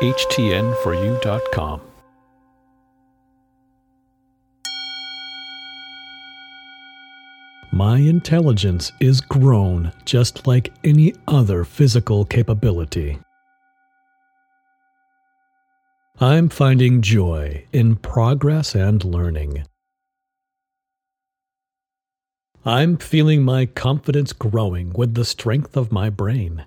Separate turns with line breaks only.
HTN4U.com. My intelligence is grown just like any other physical capability. I'm finding joy in progress and learning. I'm feeling my confidence growing with the strength of my brain.